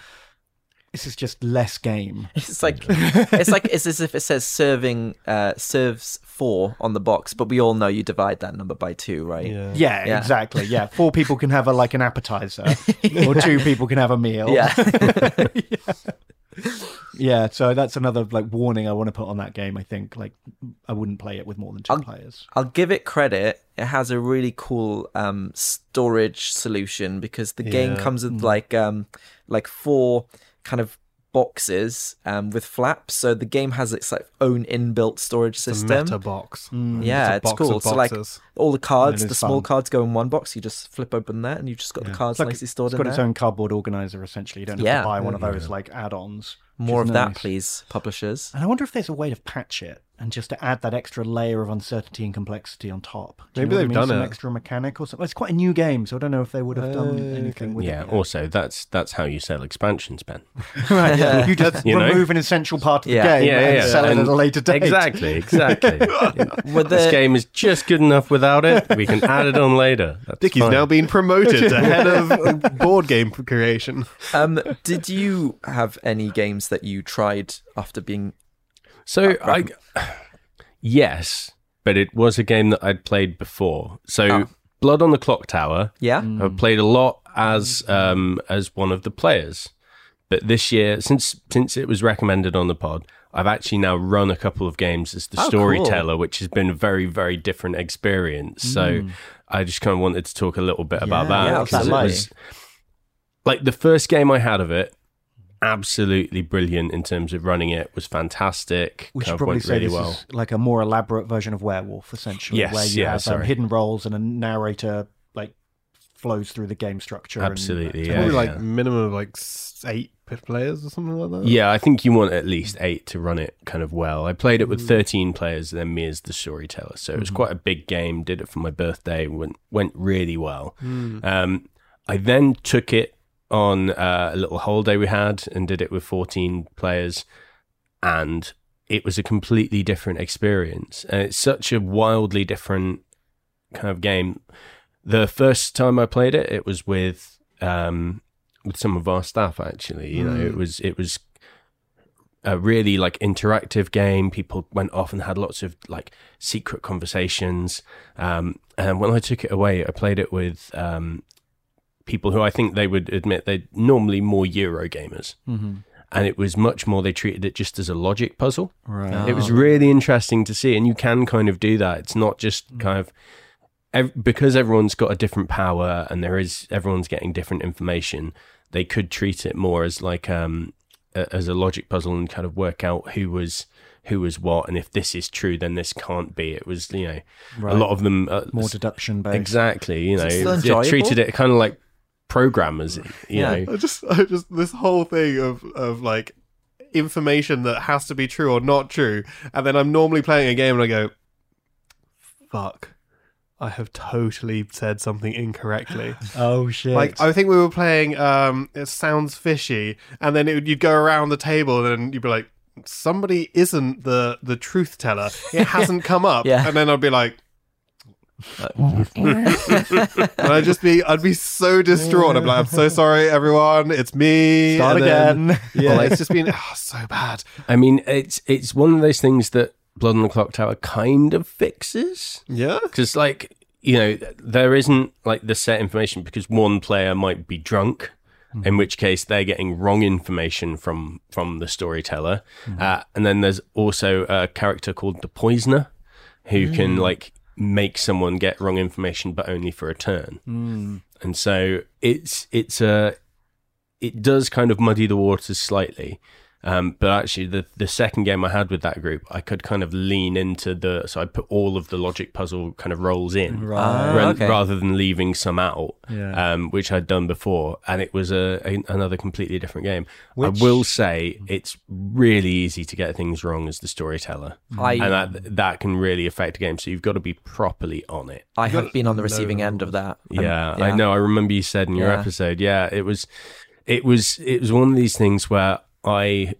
this is just less game. It's like it's like it's as if it says serving uh, serves four on the box, but we all know you divide that number by two, right? yeah. Yeah, Yeah. exactly. Yeah, four people can have a like an appetizer, or two people can have a meal. Yeah. Yeah, so that's another like warning I want to put on that game. I think like I wouldn't play it with more than 2 I'll- players. I'll give it credit. It has a really cool um, storage solution because the game comes with like um, like four kind of boxes um, with flaps. So the game has its like own inbuilt storage It's a system. meta box. Yeah, a it's box cool. So like all the cards, the small fun. cards go in one box. You just flip open that, and you've just got the cards It's like- nicely stored it's in got there. its own cardboard organizer essentially. You don't have Yeah. to buy one of those like add-ons. More is of that, please, publishers. And I wonder if there's a way to patch it and just to add that extra layer of uncertainty and complexity on top. Do you Maybe know what I they've mean? done Some it. extra mechanic or something. It's quite a new game, so I don't know if they would have done Uh, anything with yeah. it. Also, that's that's how you sell expansions, Ben. right, yeah. You just You know? remove an essential part of Yeah. the game Yeah, and yeah. sell it And- at a later date. Exactly, exactly. With this game is just good enough without it. We can add it on later. That's Dicky's fine. now being promoted to head of board game creation. Um, did you have any games that you tried after being? So I, yes, but it was a game that I'd played before. So Ah. Blood on the Clock Tower. Yeah. I've played a lot as um as one of the players. But this year, since since it was recommended on the pod, I've actually now run a couple of games as the Oh, cool. storyteller, which has been a very very different experience. So I just kind of wanted to talk a little bit about Yeah, that yeah, because it was like the first game I had of it. Absolutely brilliant in terms of running it was fantastic. We should probably say really this well. is like a more elaborate version of Werewolf, essentially, Yes, where you yeah, have um, hidden roles and a narrator like flows through the game structure. and- Absolutely, It's yeah. Probably like yeah. minimum of like eight players or something like that. Yeah, I think you want at least eight to run it kind of well. I played it with Mm. 13 players, then me as the storyteller. So it Mm-hmm. was quite a big game. Did it for my birthday. Went, went really well. Mm. Um, I then took it on uh, a little holiday we had and did it with 14 players. And it was a completely different experience. And it's such a wildly different kind of game. The first time I played it, it was with um, with some of our staff. Actually, you know, it was it was a really like interactive game. People went off and had lots of like secret conversations. Um, and when I took it away, I played it with um, people who I think they would admit they're normally more Euro gamers. Mhm. And it was much more, they treated it just as a logic puzzle. Right. It was really interesting to see. And you can kind of do that. It's not just kind of, ev- because everyone's got a different power and there is, everyone's getting different information, they could treat it more as like, um, a, as a logic puzzle and kind of work out who was, who was what. And if this is true, then this can't be. It was, you know, Right. a lot of them, uh, More deduction based. Exactly. You know, it they treated it kind of like programmers, you Yeah. know. I just, I just this whole thing of of like information that has to be true or not true, and then I'm normally playing a game and I go, "Fuck, I have totally said something incorrectly." Oh shit! Like I think we were playing. Um, it sounds fishy, and then it you'd go around the table, and you'd be like, "Somebody isn't the the truth teller. It hasn't come up." Yeah. and then I'd be like. And I'd just be, I'd be so distraught. I'm like, I'm so sorry, everyone. It's me. Start And then- again. yeah, it's just been oh, so bad. I mean, it's it's one of those things that Blood on the Clock Tower kind of fixes. Yeah, because like you know there isn't like the set information because one player might be drunk in which case they're getting wrong information from from the storyteller uh, and then there's also a character called the poisoner who can like make someone get wrong information but only for a turn. Hmm. And so it's it's a it does kind of muddy the waters slightly um, but actually, the the second game I had with that group, I could kind of lean into the so I put all of the logic puzzle kind of roles in, Right. Ah, ra- okay. rather than leaving some out, Yeah. um, which I'd done before, and it was a, a another completely different game. Which- I will say it's really easy to get things wrong as the storyteller, I and that that can really affect a game. So you've got to be properly on it. I have been on the receiving end of that. I'm- Yeah, I know. I remember you said in your Yeah. episode. Yeah, it was, it was, it was one of these things where I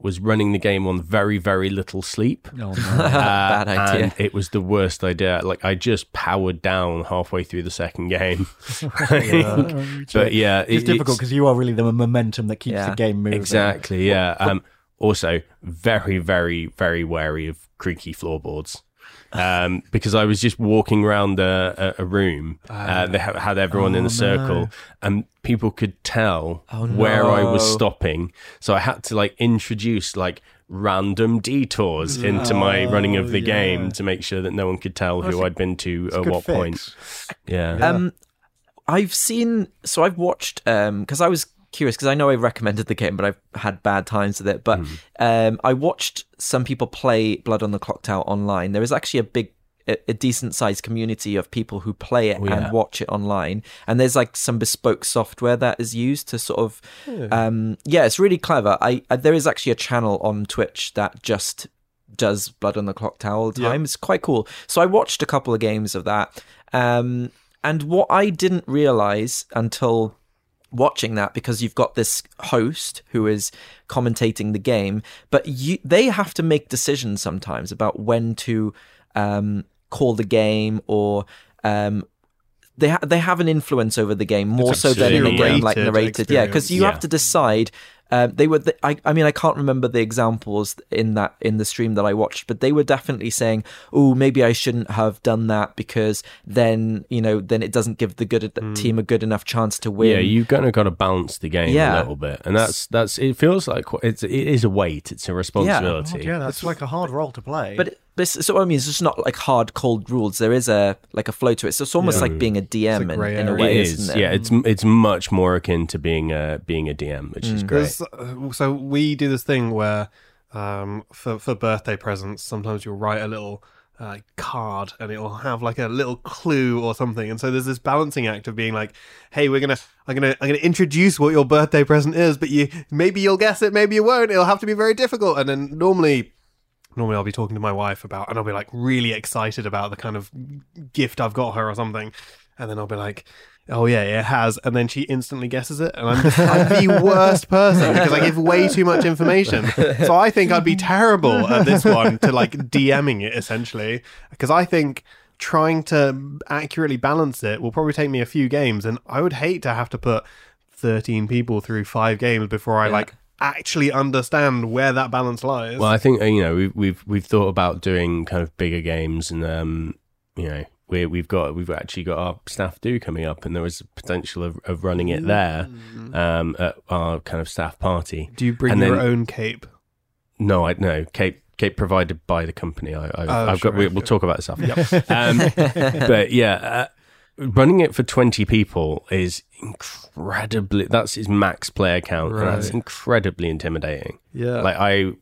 was running the game on very, very little sleep. Oh, no. Bad idea. And it was the worst idea. Like I just powered down halfway through the second game. but yeah, it's it- difficult because you are really the momentum that keeps Yeah. the game moving. Exactly. Yeah. Um, also, very, very, very wary of creaky floorboards. Um, because I was just walking around a, a, a room. Uh, they ha- had everyone in a circle, and people could tell Oh, where I was stopping. So I had to like introduce like random detours into my running of the game to make sure that no one could tell who I'd been to at what fix. point. Yeah. Um, I've seen. So I've watched. Um, because I was curious because I know I recommended the game, but I've had bad times with it. But um, I watched some people play Blood on the Clock Tower online. There is actually a big a, a decent sized community of people who play it Oh, yeah. and watch it online. And there's like some bespoke software that is used to sort of, um, yeah, it's really clever. I, I there is actually a channel on Twitch that just does Blood on the Clock Tower all the Yeah. time. It's quite cool. So I watched a couple of games of that. Um, and what I didn't realize until watching that because you've got this host who is commentating the game but you they have to make decisions sometimes about when to um, call the game or um, they ha- they have an influence over the game more so than in a game like narrated yeah because you experience. have to decide um, they were. I. I mean, I can't remember the examples in that in the stream that I watched, but they were definitely saying, "Oh, maybe I shouldn't have done that because then you know, then it doesn't give the good team a good enough chance to win." Yeah, you've kind of got to balance the game Yeah. a little bit, and that's that's. It feels like it's it is a weight. It's a responsibility. yeah, that's like a hard role to play. But it- but it's, so what I mean, it's just not like hard cold rules. There is a like a flow to it. So it's almost like being a DM in, in a way, It isn't it? yeah. It's it's much more akin to being a being a DM, which is great. Uh, so we do this thing where um, for for birthday presents, sometimes you'll write a little uh, card and it'll have like a little clue or something. And so there's this balancing act of being like, "Hey, we're gonna, I'm gonna, I'm gonna introduce what your birthday present is, but you maybe you'll guess it, maybe you won't. It'll have to be very difficult." And then normally. Normally, I'll be talking to my wife about, and I'll be like really excited about the kind of gift I've got her or something, and then I'll be like, "Oh yeah, it has," and then she instantly guesses it, and I'm, I'm the worst person because I give way too much information. So I think I'd be terrible at this one to like DMing it essentially, because I think trying to accurately balance it will probably take me a few games, and I would hate to have to put 13 people through five games before I like actually understand where that balance lies. Well, I think uh, you know we've we've we've thought about doing kind of bigger games, and um, you know we we've got we've actually got our staff do coming up, and there was potential of, of running it there um, at our kind of staff party. do you bring and your then- own cape? No, I no Cape Cape provided by the company. I, I Oh, I've sure, got. We, okay. we'll talk about this after. um, but yeah. Running it for twenty people is incredibly. That's his max player count, and that's incredibly intimidating. Yeah. Like I,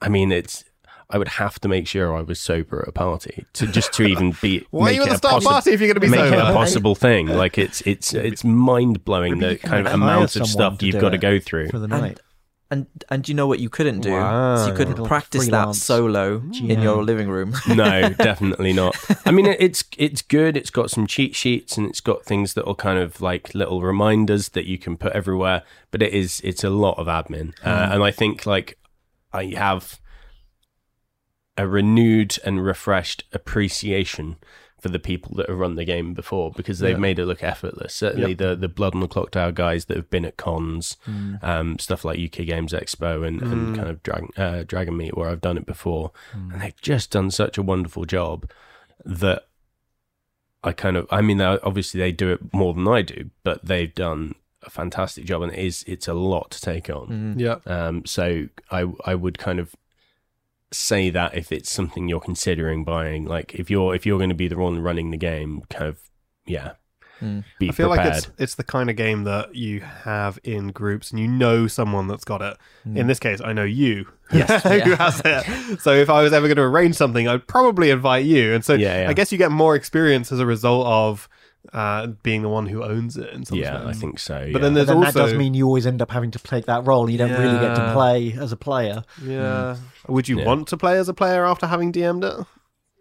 I mean, it's. I would have to make sure I was sober at a party to just to even be. Why are you at it the a start possi- party if you're going to be Make sober? it a possible thing. Like it's it's it's mind blowing the kind of amount of stuff you've do got to go through. for the night. And and you know what you couldn't do? Wow. So you couldn't Little practice that freelance solo in your living room. no, definitely not. I mean, it's it's good. It's got some cheat sheets and it's got things that are kind of like little reminders that you can put everywhere. But it is it's a lot of admin, uh, and I think like I have a renewed and refreshed appreciation for the people that have run the game before because they've Yeah. made it look effortless. Certainly the the Blood on the Clock Tower guys that have been at cons, um, stuff like UK Games Expo and, and kind of Dragon uh, Dragon Meet where I've done it before, and they've just done such a wonderful job that I kind of I mean obviously they do it more than I do, but they've done a fantastic job and it is it's a lot to take on. yeah. Um, so I I would kind of say that if it's something you're considering buying, like if you're if you're going to be the one running the game, kind of yeah, hmm. be I feel prepared. like it's it's the kind of game that you have in groups and you know someone that's got it. Hmm. In this case, I know you Yes. who has it. So if I was ever going to arrange something, I'd probably invite you. And so Yeah, yeah. I guess you get more experience as a result of uh, being the one who owns it. In some yeah, I think so. But yeah. then But there's then also that does mean you always end up having to take that role. You don't really get to play as a player. yeah. Would you Yeah. want to play as a player after having DM'd it?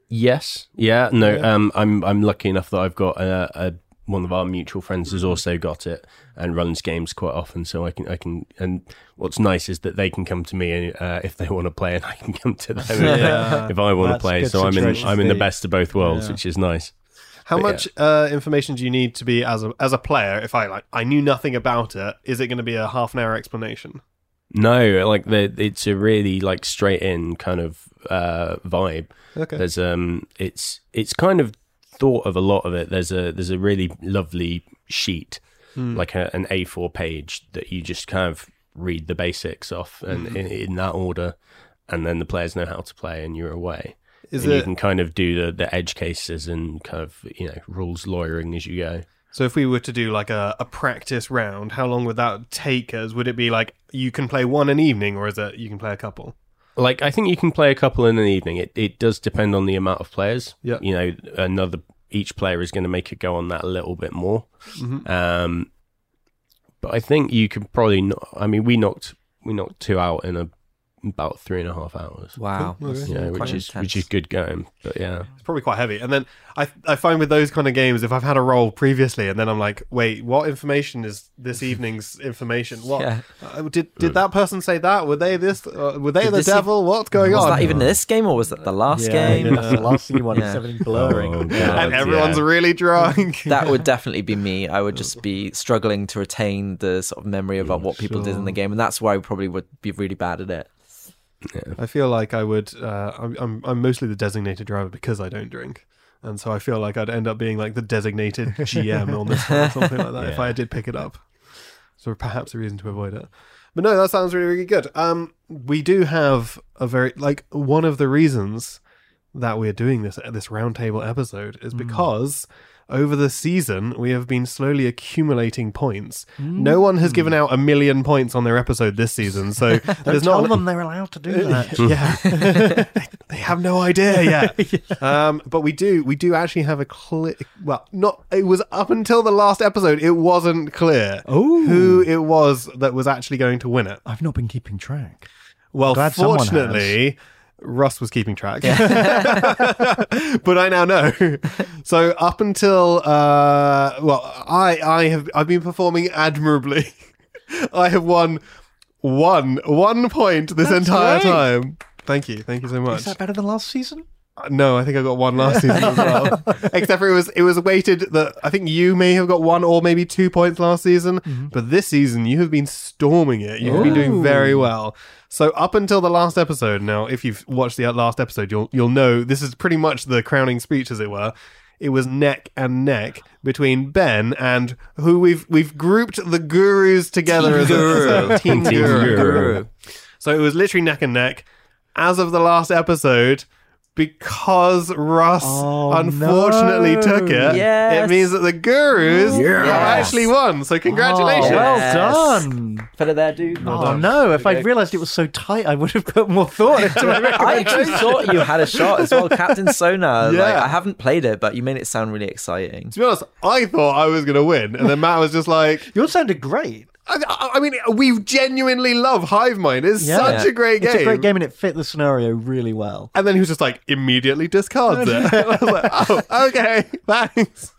Yes. Yeah. No. Um. I'm. I'm lucky enough that I've got a, a one of our mutual friends has also got it and runs games quite often. So I can. I can. And what's nice is that they can come to me uh, if they want to play, and I can come to them if, Yeah. if I want to That's a play. So I'm in. I'm in the best of both worlds, Yeah. which is nice. How But much uh, information do you need to be as a as a player? If I like, I knew nothing about it. Is it going to be a half an hour explanation? No, like the, it's a really like straight in kind of uh, vibe. Okay. There's um, it's it's kind of thought of a lot of it. There's a there's a really lovely sheet, like a, an A4 page that you just kind of read the basics off and in, in that order, and then the players know how to play, and you're away. Is and you can kind of do the the edge cases and kind of you know rules lawyering as you go. so? If we were to do like a, a practice round, how long would that take us? Would it be like you can play one an evening, or is it you can play a couple? like I think you can play a couple in an evening. It it does depend on the amount of players. Yeah. you know, another each player is going to make it go on that a little bit more. Mhm. Um, but I think you could probably. Not, I mean, we knocked we knocked two out in a, about three and a half hours. Wow. Cool. Okay. You know, Quite which is intense. which is good going. But yeah, It's probably quite heavy. And then I I find with those kind of games, if I've had a roll previously, and then I'm like, wait, what information is this evening's information? What Yeah. uh, did did that person say that? Were they this? Uh, were they Did the this e- devil? What's going was on? that even this game or was that the last yeah, game? That's the last thing you want. Yeah. Is everything blurring. Oh, God. and everyone's yeah. really drunk. that would definitely be me. I would just be struggling to retain the sort of memory about what people did in the game, and that's why I probably would be really bad at it. I feel like I would. Uh, I'm, I'm I'm mostly the designated driver because I don't drink, and so I feel like I'd end up being like the designated GM on this one or something like that if I did pick it up. So perhaps a reason to avoid it. But no, that sounds really really good. Um, we do have a very like one of the reasons that we're doing this this roundtable episode is because over the season we have been slowly accumulating points. No one has given out a million points on their episode this season, so there's tell not them they're allowed to do that. yeah, they have no idea yet. Um, but we do, we do actually have a clear. Well, not. It was up until the last episode. It wasn't clear Ooh. who it was that was actually going to win it. I've not been keeping track. Well, Glad someone fortunately. Russ was keeping track, but I now know. So up until uh, well, I I have I've been performing admirably. I have won one one point this That's entire great. time. Thank you, thank you so much. Is that better than last season? No, I think I got one last season as well. Except for it was it was weighted that I think you may have got one or maybe two points last season, mm-hmm. but this season you have been storming it. You've been doing very well. So up until the last episode, now if you've watched the last episode, you'll you'll know this is pretty much the crowning speech, as it were. It was neck and neck between Ben and who we've we've grouped the gurus together as a, a team, Team guru. Guru. So it was literally neck and neck. As of the last episode, because Russ Oh, unfortunately no. took it, Yes. it means that the gurus have Yes. actually won. So congratulations. Oh, well Yes. done. Put it there, dude. Oh no! If I'd realised it was so tight, I would have put more thought into my I actually thought you had a shot as well, Captain Sonar. Like, Yeah. I haven't played it, but you made it sound really exciting. To be honest, I thought I was going to win, and then Matt was just like, Yours sounded great. I, I- I mean, we genuinely love Hive Mind. It's Yeah. such a great game. It's a great game, and it fit the scenario really well. And then he was just like, immediately discards it. I was like, oh, okay, thanks.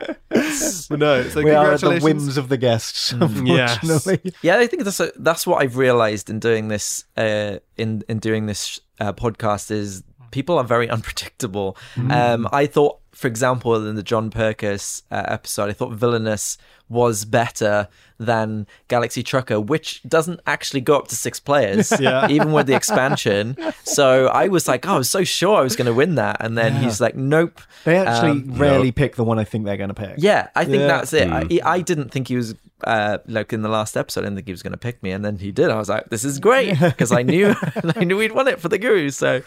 but no, so We are at the congratulations. whims of the guests, yes. unfortunately. Yeah, I think that's a, that's what I've realized in doing this uh, in in doing this uh, podcast is people are very unpredictable. Um, I thought, for example, in the John Perkis uh, episode, I thought Villainous was better than Galaxy Trucker, which doesn't actually go up to six players, Yeah. even with the expansion. So I was like, oh, I was so sure I was going to win that, and then he's like, nope. They actually Um, rarely pick the one I think they're going to pick. Yeah, I think Yeah. that's it. I, I didn't think he was uh, like in the last episode. I didn't think he was going to pick me, and then he did. I was like, "This is great," because I knew I knew he'd won it for the Guru. So,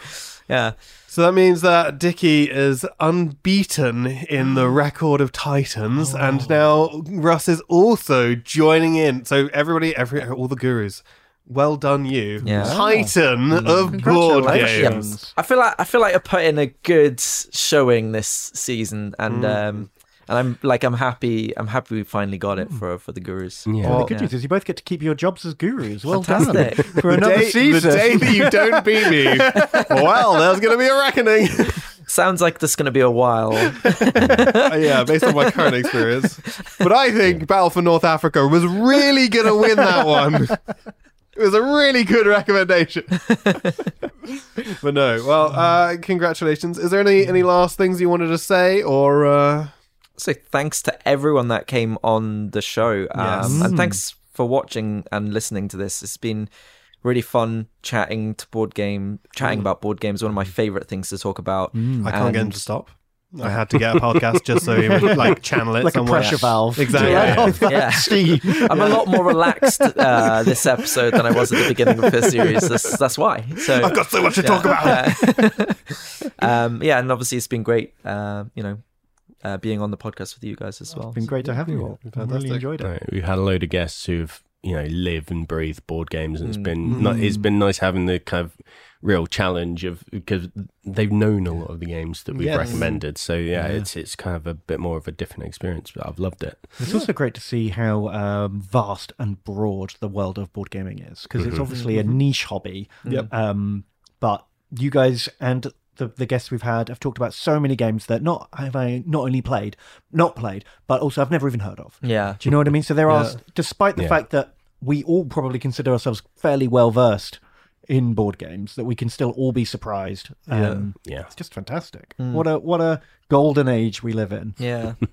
yeah, So that means that Dicky is unbeaten in the record of Titans, and now Russ is also joining in. So everybody, every all the gurus, well done, you, Yeah. Titan of board Congratulations. games. I feel like I feel like I put in a good showing this season, and Mm. um, and I'm like I'm happy. I'm happy we finally got it for for the Gurus. Yeah. Well, the Well, good yeah. news is you both get to keep your jobs as gurus. Well Fantastic. done for another day, season. The day that you don't beat me, well, there's going to be a reckoning. Sounds like there's going to be a while. Yeah, based on my current experience. But I think Battle for North Africa was really going to win that one. It was a really good recommendation. but no, well, uh, congratulations. Is there any any last things you wanted to say, or uh, So thanks to everyone that came on the show. Yes. Um, And thanks for watching and listening to this. It's been really fun chatting to board game, chatting about board games. One of my favorite things to talk about. I can't get him to stop. I had to get a podcast just so he would like channel it like a somewhere. pressure valve. Exactly. To let off that Yeah. I'm a lot more relaxed uh, this episode than I was at the beginning of this series. That's, that's why. So I've got so much to talk about. Yeah. um, yeah, and obviously it's been great. Uh, you know, uh, being on the podcast with you guys as well. It's been great to have you all. I really Fantastic. enjoyed it. Right, we've had a load of guests who've you know live and breathe board games, and it's been ni- it's been nice having the kind of real challenge of because they've known a lot of the games that we've Yes. recommended. So yeah, it's it's kind of a bit more of a different experience, but I've loved it. It's also great to see how um, vast and broad the world of board gaming is because it's obviously a niche hobby. Yep. Um, but you guys and the, the guests we've had have talked about so many games that not have I not only played, not played, but also I've never even heard of. Yeah. Do you know what I mean? So there are, Yeah. despite the Yeah. fact that we all probably consider ourselves fairly well versed in board games, that we can still all be surprised. Um, Yeah. It's just fantastic. What a what a golden age we live in. Yeah.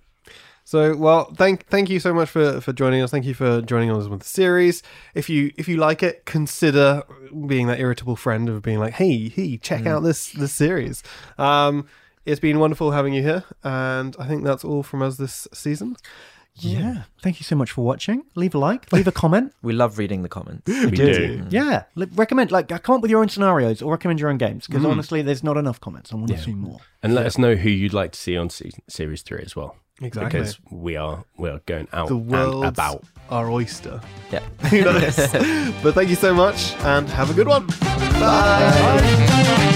So well, thank thank you so much for, for joining us. Thank you for joining us with the series. If you if you like it, consider being that irritable friend of being like, hey, hey, check mm. out this this series. Um, it's been wonderful having you here, and I think that's all from us this season. Yeah. Thank you so much for watching. Leave a like, leave a comment. We love reading the comments. We do. Mm. Yeah. Li- recommend, like, come up with your own scenarios or recommend your own games because mm. honestly, there's not enough comments. I want to see more. And let us know who you'd like to see on season, series three as well. Exactly. Because we are we are going out The and about. our oyster. Yeah. But thank you so much, and have a good one. Bye.